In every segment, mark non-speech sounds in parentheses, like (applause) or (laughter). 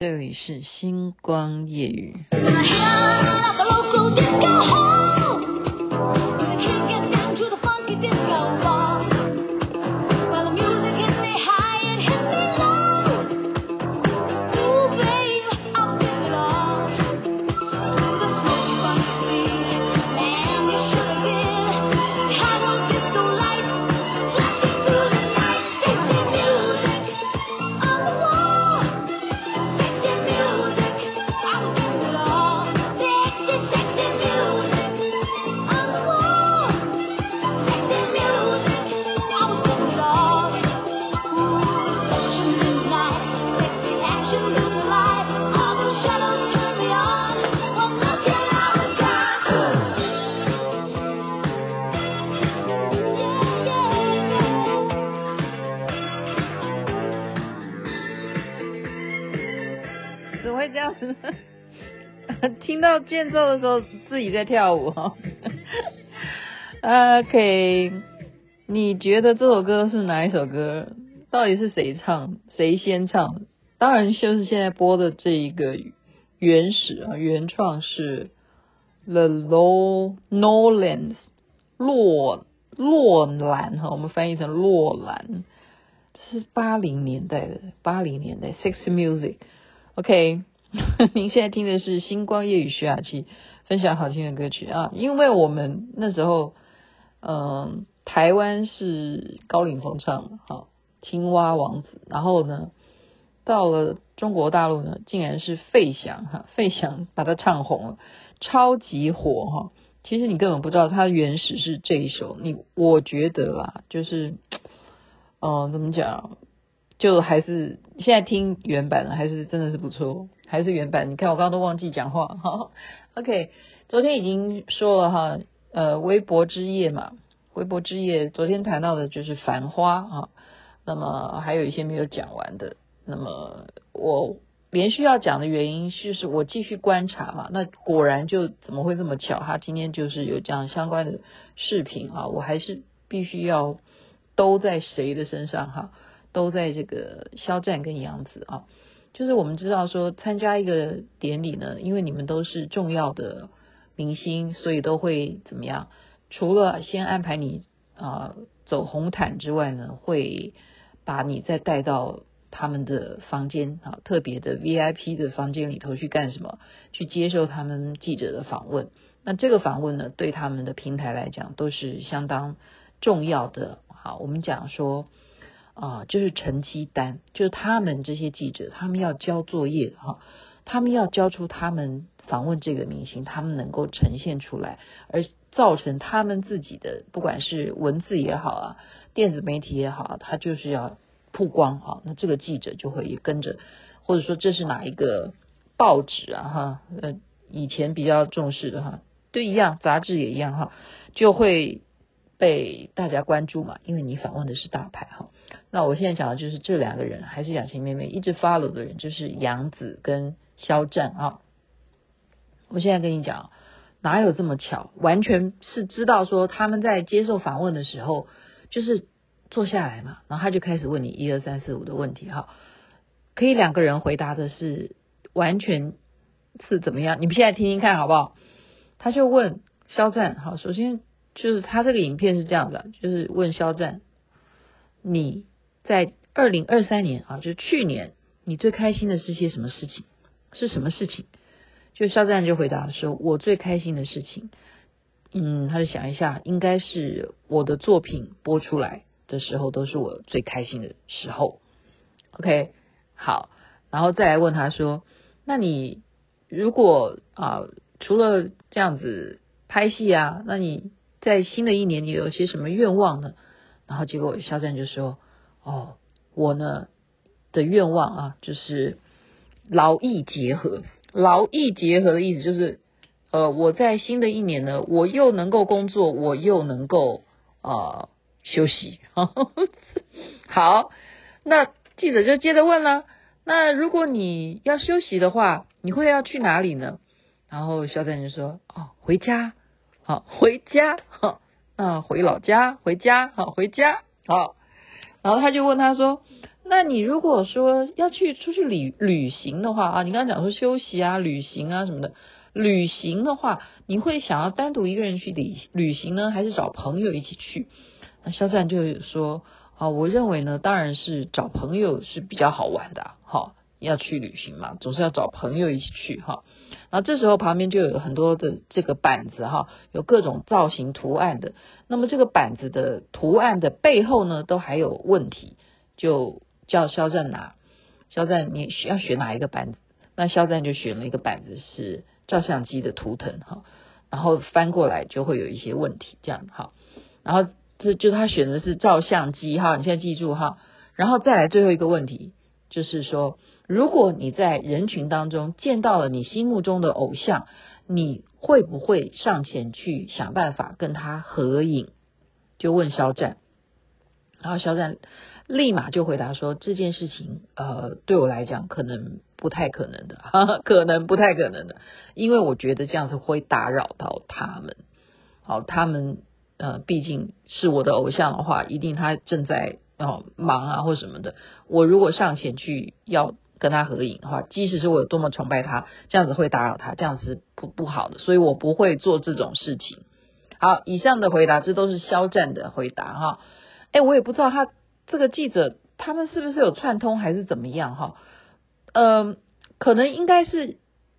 这里是星光夜语。听到间奏的时候，自己在跳舞哈。(laughs) OK，你觉得这首歌是哪一首歌？到底是谁唱？谁先唱？当然就是现在播的这一个原始啊，原创是 The Low Nolans 洛洛兰哈，我们翻译成洛兰，这是八零年代的八零年代 Sexy Music。OK。(laughs) 您现在听的是星光夜雨徐雅琪分享好听的歌曲啊，因为我们那时候，嗯、台湾是高凌风唱的，好，青蛙王子，然后呢，到了中国大陆呢，竟然是费翔哈，费翔把它唱红了，超级火哈。其实你根本不知道它原始是这一首，你我觉得啦，就是，嗯、怎么讲，就还是现在听原版的，还是真的是不错。还是原版，你看我刚刚都忘记讲话哈。(laughs) OK，昨天已经说了哈，呃，微博之夜嘛，微博之夜，昨天谈到的就是繁花啊，那么还有一些没有讲完的，那么我连续要讲的原因就是我继续观察嘛，那果然就怎么会这么巧，他今天就是有这样相关的视频啊，我还是必须要都在谁的身上哈，都在这个肖战跟杨紫啊。就是我们知道说参加一个典礼呢，因为你们都是重要的明星，所以都会怎么样？除了先安排你啊、走红毯之外呢，会把你再带到他们的房间啊，特别的 VIP 的房间里头去干什么？去接受他们记者的访问。那这个访问呢，对他们的平台来讲都是相当重要的。好，我们讲说。啊，就是成绩单，就是他们这些记者，他们要交作业哈，他们要交出他们访问这个明星，他们能够呈现出来，而造成他们自己的，不管是文字也好啊，电子媒体也好，他就是要曝光哈，那这个记者就会也跟着，或者说这是哪一个报纸啊哈，呃，以前比较重视的哈，都一样，杂志也一样哈，就会被大家关注嘛，因为你访问的是大牌哈。那我现在讲的就是这两个人，还是雅琪妹妹一直 follow 的人，就是杨紫跟肖战啊。我现在跟你讲，哪有这么巧？完全是知道说他们在接受访问的时候，就是坐下来嘛，然后他就开始问你一二三四五的问题哈，可以两个人回答的是完全是怎么样？你们现在听听看好不好？他就问肖战，好，首先就是他这个影片是这样的，就是问肖战，你。在二零二三年啊，就去年，你最开心的是些什么事情？是什么事情？就肖战就回答说：“我最开心的事情，嗯，他就想一下，应该是我的作品播出来的时候，都是我最开心的时候。”OK，好，然后再来问他说：“那你如果啊，除了这样子拍戏啊，那你在新的一年你有些什么愿望呢？”然后结果肖战就说。哦，我呢的愿望啊，就是劳逸结合。劳逸结合的意思就是，呃，我在新的一年呢，我又能够工作，我又能够啊、呃、休息。(laughs) 好，那记者就接着问了，那如果你要休息的话，你会要去哪里呢？然后肖战就说：哦，回家，好，回家，好，啊，回老家，回家，好，回家，好。然后他就问他说：“那你如果说要去出去旅旅行的话啊，你刚刚讲说休息啊、旅行啊什么的，旅行的话，你会想要单独一个人去旅旅行呢，还是找朋友一起去？那肖战就说啊，我认为呢，当然是找朋友是比较好玩的，哈，要去旅行嘛，总是要找朋友一起去哈。然后这时候旁边就有很多的这个板子哈，有各种造型图案的。那么这个板子的图案的背后呢，都还有问题，就叫肖战拿。肖战你需要选哪一个板子？那肖战就选了一个板子是照相机的图腾哈，然后翻过来就会有一些问题这样哈。然后这就他选的是照相机哈，你现在记住哈。然后再来最后一个问题，就是说。如果你在人群当中见到了你心目中的偶像，你会不会上前去想办法跟他合影？就问肖战，然后肖战立马就回答说：“这件事情，呃，对我来讲可能不太可能的，哈哈，可能不太可能的，因为我觉得这样子会打扰到他们。好，他们呃，毕竟是我的偶像的话，一定他正在哦忙啊或什么的。我如果上前去要。”跟他合影的话，即使是我有多么崇拜他，这样子会打扰他，这样子不不好的，所以我不会做这种事情。好，以上的回答，这都是肖战的回答哈。哎，我也不知道他这个记者他们是不是有串通还是怎么样哈？嗯、呃，可能应该是，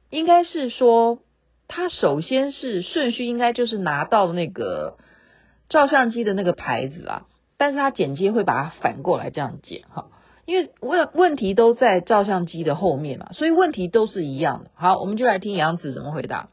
应该是说他首先是顺序应该就是拿到那个照相机的那个牌子啊，但是他剪接会把它反过来这样剪哈。因为问问题都在照相机的后面嘛，所以问题都是一样的。好，我们就来听杨紫怎么回答。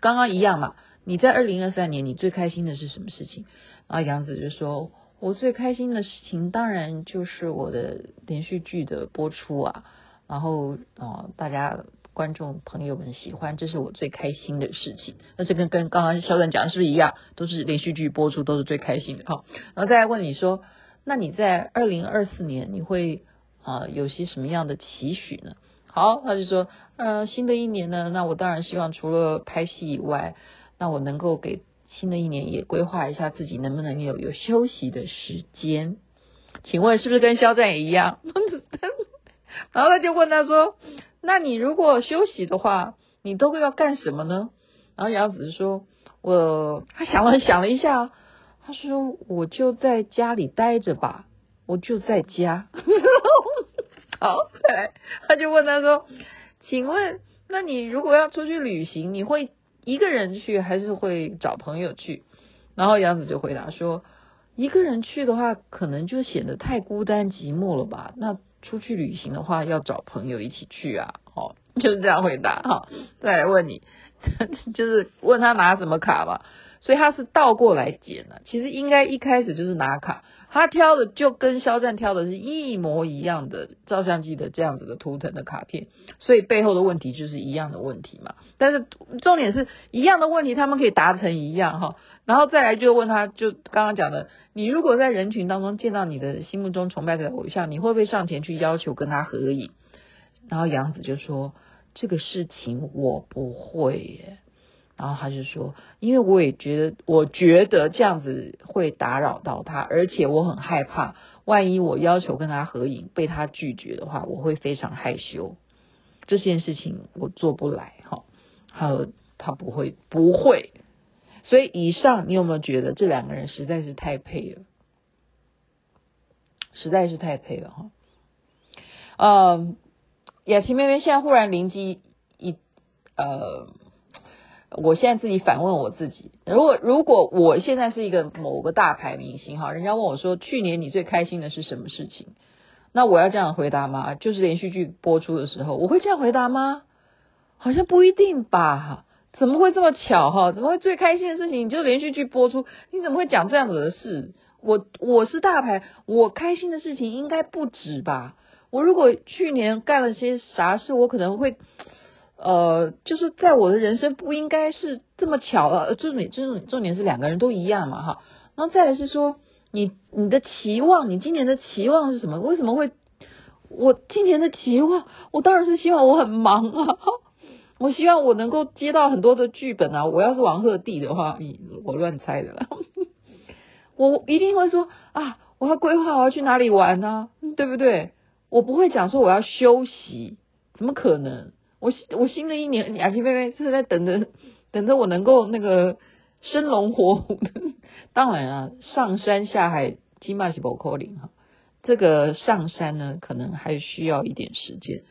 刚刚一样嘛，你在二零二三年你最开心的是什么事情？然后杨紫就说：“我最开心的事情当然就是我的连续剧的播出啊，然后哦，大家观众朋友们喜欢，这是我最开心的事情。那这跟跟刚刚肖战讲的是不是一样？都是连续剧播出都是最开心的。好，然后再来问你说。”那你在二零二四年你会啊、有些什么样的期许呢？好，他就说，呃，新的一年呢，那我当然希望除了拍戏以外，那我能够给新的一年也规划一下自己能不能有有休息的时间。请问是不是跟肖战也一样？(laughs) 然后他就问他说，那你如果休息的话，你都会要干什么呢？然后杨紫说，我他想了想了一下。他说：“我就在家里待着吧，我就在家。(laughs) ”好，再来，他就问他说：“请问，那你如果要出去旅行，你会一个人去，还是会找朋友去？”然后杨紫就回答说：“一个人去的话，可能就显得太孤单寂寞了吧？那出去旅行的话，要找朋友一起去啊。”哦，就是这样回答。好，再来问你，(laughs) 就是问他拿什么卡吧。所以他是倒过来剪的，其实应该一开始就是拿卡，他挑的就跟肖战挑的是一模一样的照相机的这样子的图腾的卡片，所以背后的问题就是一样的问题嘛。但是重点是一样的问题，他们可以答成一样哈。然后再来就问他，就刚刚讲的，你如果在人群当中见到你的心目中崇拜的偶像，你会不会上前去要求跟他合影？然后杨紫就说，这个事情我不会耶。然后他就说，因为我也觉得，我觉得这样子会打扰到他，而且我很害怕，万一我要求跟他合影被他拒绝的话，我会非常害羞。这件事情我做不来哈。还有他不会不会，所以以上你有没有觉得这两个人实在是太配了？实在是太配了哈。嗯，雅琪妹妹现在忽然灵机一呃。我现在自己反问我自己，如果如果我现在是一个某个大牌明星哈，人家问我说，去年你最开心的是什么事情？那我要这样回答吗？就是连续剧播出的时候，我会这样回答吗？好像不一定吧哈？怎么会这么巧哈？怎么会最开心的事情你就连续剧播出？你怎么会讲这样子的事？我我是大牌，我开心的事情应该不止吧？我如果去年干了些啥事，我可能会。呃，就是在我的人生不应该是这么巧了，重点重点重点是两个人都一样嘛哈，然后再来是说你你的期望，你今年的期望是什么？为什么会我今年的期望？我当然是希望我很忙啊，我希望我能够接到很多的剧本啊。我要是王鹤棣的话，你我乱猜的啦，(laughs) 我一定会说啊，我要规划我要去哪里玩呢，对不对？我不会讲说我要休息，怎么可能？我我新的一年，雅琪妹妹是在等着等着我能够那个生龙活虎的。(laughs) 当然啊，上山下海，起码是不可能哈。这个上山呢，可能还需要一点时间。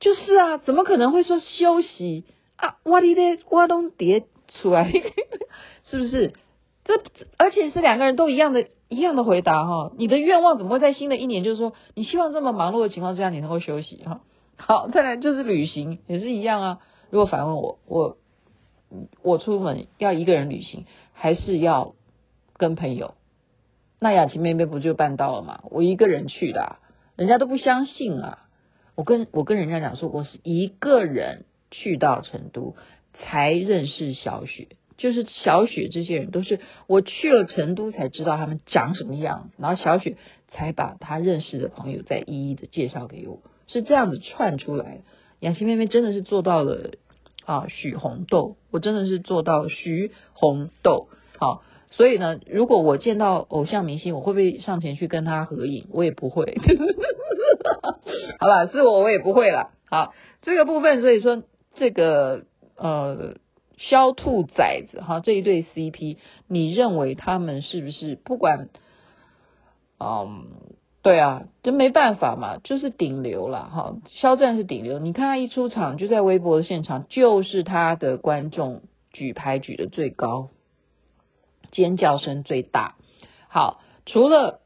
就是啊，怎么可能会说休息啊？我的嘞，我都叠出来，(laughs) 是不是？这而且是两个人都一样的，一样的回答哈。你的愿望怎么会在新的一年？就是说，你希望这么忙碌的情况之下，你能够休息哈。好，再来就是旅行，也是一样啊。如果反问我，我我出门要一个人旅行，还是要跟朋友？那雅琪妹妹不就办到了吗？我一个人去的，人家都不相信啊。我跟我跟人家讲说，我是一个人去到成都才认识小雪，就是小雪这些人都是我去了成都才知道他们长什么样，然后小雪才把她认识的朋友再一一的介绍给我，是这样子串出来的。雅琪妹妹真的是做到了啊，许红豆，我真的是做到徐红豆，好。所以呢，如果我见到偶像明星，我会不会上前去跟他合影？我也不会。(laughs) (laughs) 好了，是我我也不会了。好，这个部分，所以说这个呃，肖兔崽子哈这一对 CP，你认为他们是不是不管？嗯，对啊，这没办法嘛，就是顶流了哈。肖战是顶流，你看他一出场就在微博的现场，就是他的观众举牌举的最高。尖叫声最大。好，除了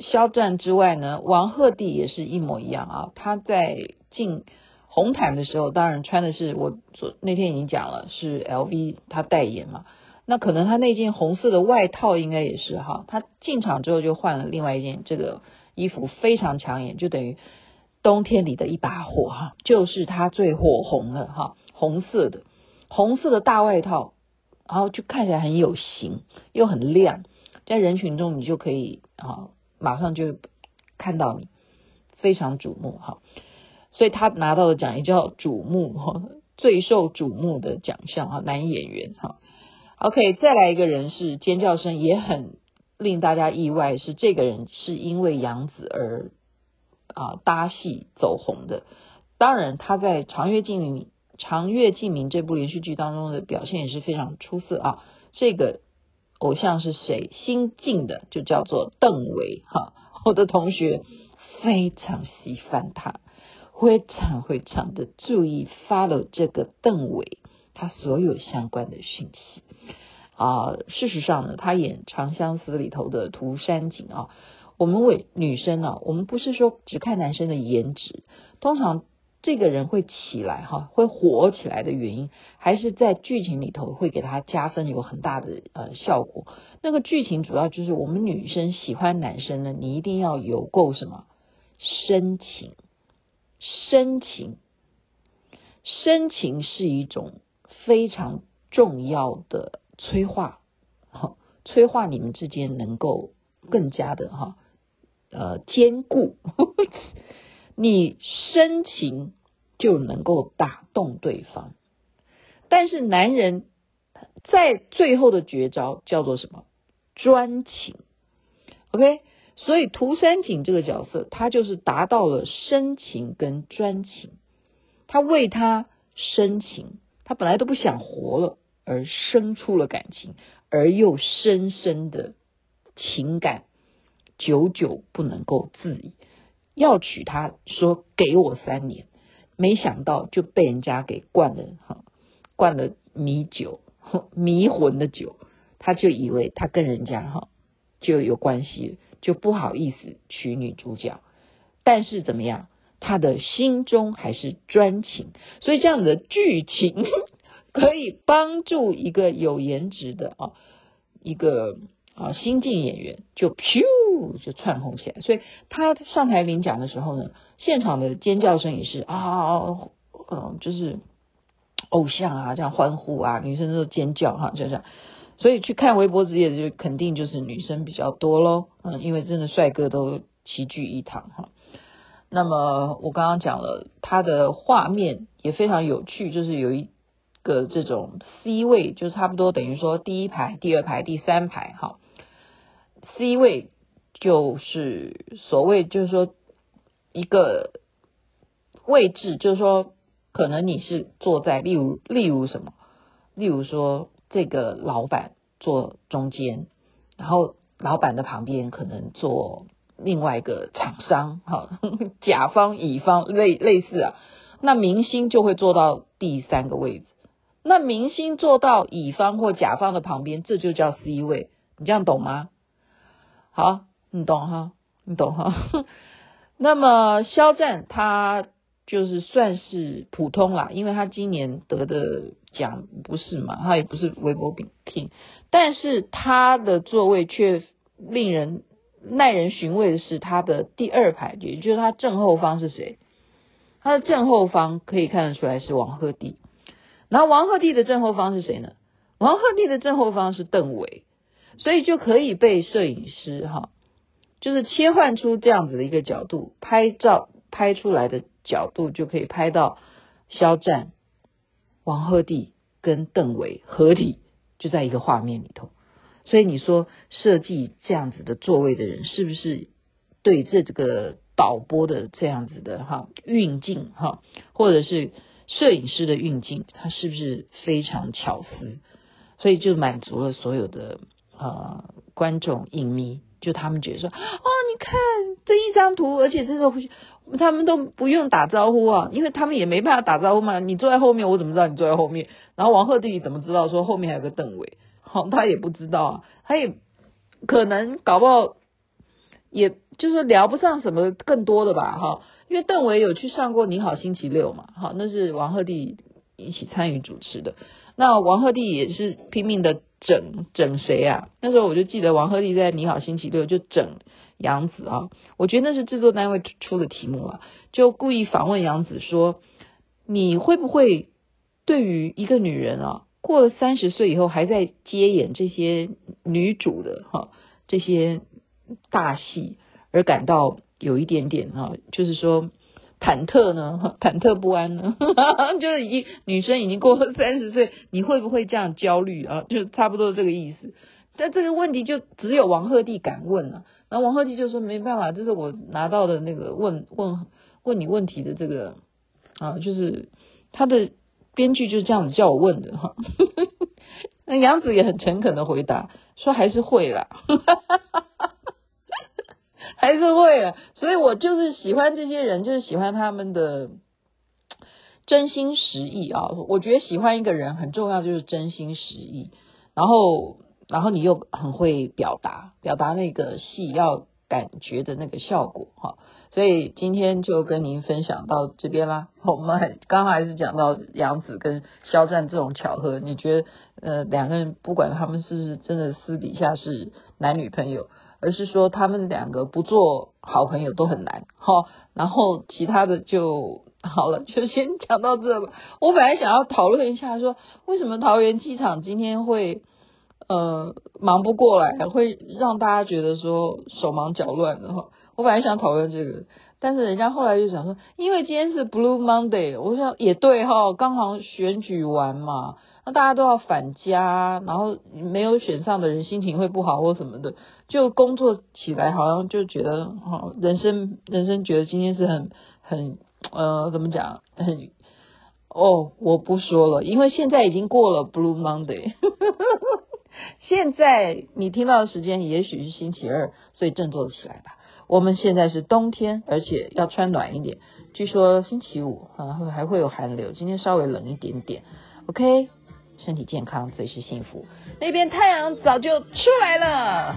肖战之外呢，王鹤棣也是一模一样啊。他在进红毯的时候，当然穿的是我昨那天已经讲了，是 LV 他代言嘛。那可能他那件红色的外套应该也是哈。他进场之后就换了另外一件这个衣服，非常抢眼，就等于冬天里的一把火哈，就是他最火红的哈，红色的红色的大外套。然后就看起来很有型，又很亮，在人群中你就可以啊，马上就看到你，非常瞩目哈。所以他拿到的奖也叫瞩目哈，最受瞩目的奖项哈，男演员哈。OK，再来一个人是尖叫声也很令大家意外，是这个人是因为杨紫而啊搭戏走红的。当然他在长月烬明。《长月烬明》这部连续剧当中的表现也是非常出色啊！这个偶像是谁？新晋的，就叫做邓唯哈。(laughs) 我的同学非常喜欢他，非常非常的注意 follow 这个邓唯他所有相关的讯息啊。事实上呢，他演《长相思》里头的涂山璟啊，我们为女生啊，我们不是说只看男生的颜值，通常。这个人会起来哈，会火起来的原因，还是在剧情里头会给他加分有很大的呃效果。那个剧情主要就是我们女生喜欢男生呢，你一定要有够什么深情，深情，深情是一种非常重要的催化，哈，催化你们之间能够更加的哈呃坚固。(laughs) 你深情就能够打动对方，但是男人在最后的绝招叫做什么？专情。OK，所以涂山璟这个角色，他就是达到了深情跟专情。他为他深情，他本来都不想活了，而生出了感情，而又深深的情感，久久不能够自已。要娶她，说给我三年，没想到就被人家给灌了哈，灌了迷酒，(laughs) 迷魂的酒，他就以为他跟人家哈就有关系，就不好意思娶女主角。但是怎么样，他的心中还是专情，所以这样的剧情 (laughs) 可以帮助一个有颜值的啊一个。啊，新晋演员就咻就窜红起来，所以他上台领奖的时候呢，现场的尖叫声也是啊，嗯，就是偶像啊这样欢呼啊，女生都尖叫哈，就这样。所以去看微博之夜的就肯定就是女生比较多喽，嗯，因为真的帅哥都齐聚一堂哈。那么我刚刚讲了，他的画面也非常有趣，就是有一个这种 C 位，就差不多等于说第一排、第二排、第三排哈。C 位就是所谓，就是说一个位置，就是说，可能你是坐在，例如，例如什么？例如说，这个老板坐中间，然后老板的旁边可能坐另外一个厂商，哈，甲方乙方类类似啊。那明星就会坐到第三个位置。那明星坐到乙方或甲方的旁边，这就叫 C 位。你这样懂吗？好，你懂哈，你懂哈。(laughs) 那么肖战他就是算是普通啦，因为他今年得的奖不是嘛，他也不是韦伯比 King，但是他的座位却令人耐人寻味的是，他的第二排，也就是他正后方是谁？他的正后方可以看得出来是王鹤棣，然后王鹤棣的正后方是谁呢？王鹤棣的正后方是邓唯，所以就可以被摄影师哈，就是切换出这样子的一个角度拍照，拍出来的角度就可以拍到肖战、王鹤棣跟邓唯合体就在一个画面里头，所以你说设计这样子的座位的人是不是对这这个？导播的这样子的哈运镜哈，或者是摄影师的运镜，他是不是非常巧思？所以就满足了所有的呃观众影迷，就他们觉得说，哦，你看这一张图，而且这个他们都不用打招呼啊，因为他们也没办法打招呼嘛。你坐在后面，我怎么知道你坐在后面？然后王鹤棣怎么知道说后面还有个邓伟？好，他也不知道啊，他也可能搞不好。也就是聊不上什么更多的吧，哈，因为邓伟有去上过《你好星期六》嘛，哈，那是王鹤棣一起参与主持的。那王鹤棣也是拼命的整整谁啊？那时候我就记得王鹤棣在《你好星期六》就整杨紫啊，我觉得那是制作单位出的题目啊，就故意访问杨紫说：“你会不会对于一个女人啊，过了三十岁以后还在接演这些女主的哈这些？”大戏而感到有一点点啊，就是说忐忑呢，(laughs) 忐忑不安呢，(laughs) 就是已经女生已经过了 (laughs) 三十岁，你会不会这样焦虑啊？就差不多这个意思。但这个问题就只有王鹤棣敢问了，然后王鹤棣就说没办法，这是我拿到的那个问问问你问题的这个啊，就是他的编剧就是这样子叫我问的哈。那杨紫也很诚恳的回答说还是会啦。还是会啊，所以我就是喜欢这些人，就是喜欢他们的真心实意啊。我觉得喜欢一个人很重要，就是真心实意。然后，然后你又很会表达，表达那个戏要感觉的那个效果哈。所以今天就跟您分享到这边啦。我们还刚刚还是讲到杨紫跟肖战这种巧合，你觉得呃两个人不管他们是不是真的私底下是男女朋友？而是说他们两个不做好朋友都很难，好，然后其他的就好了，(laughs) 就先讲到这吧。我本来想要讨论一下，说为什么桃园机场今天会呃忙不过来，会让大家觉得说手忙脚乱的哈。我本来想讨论这个，但是人家后来就想说，因为今天是 Blue Monday，我想也对哈，刚好选举完嘛。那大家都要返家，然后没有选上的人心情会不好或什么的，就工作起来好像就觉得，哈，人生人生觉得今天是很很呃怎么讲很哦，我不说了，因为现在已经过了 Blue Monday，(laughs) 现在你听到的时间也许是星期二，所以振作起来吧。我们现在是冬天，而且要穿暖一点。据说星期五啊会还会有寒流，今天稍微冷一点点。OK。身体健康，随时幸福。那边太阳早就出来了。